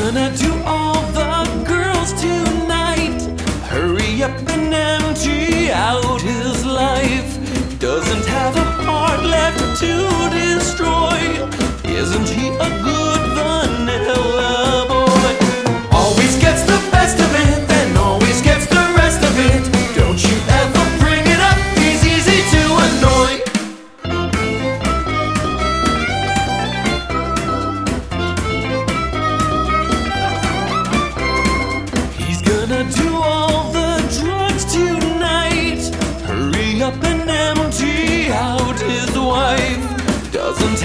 gonna do all the girls tonight. Hurry up and empty out his life. Doesn't have a heart left to destroy. Isn't he a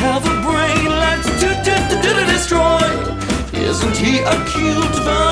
Have a brain left to, to, to, to destroy. Isn't he a cute vanilla?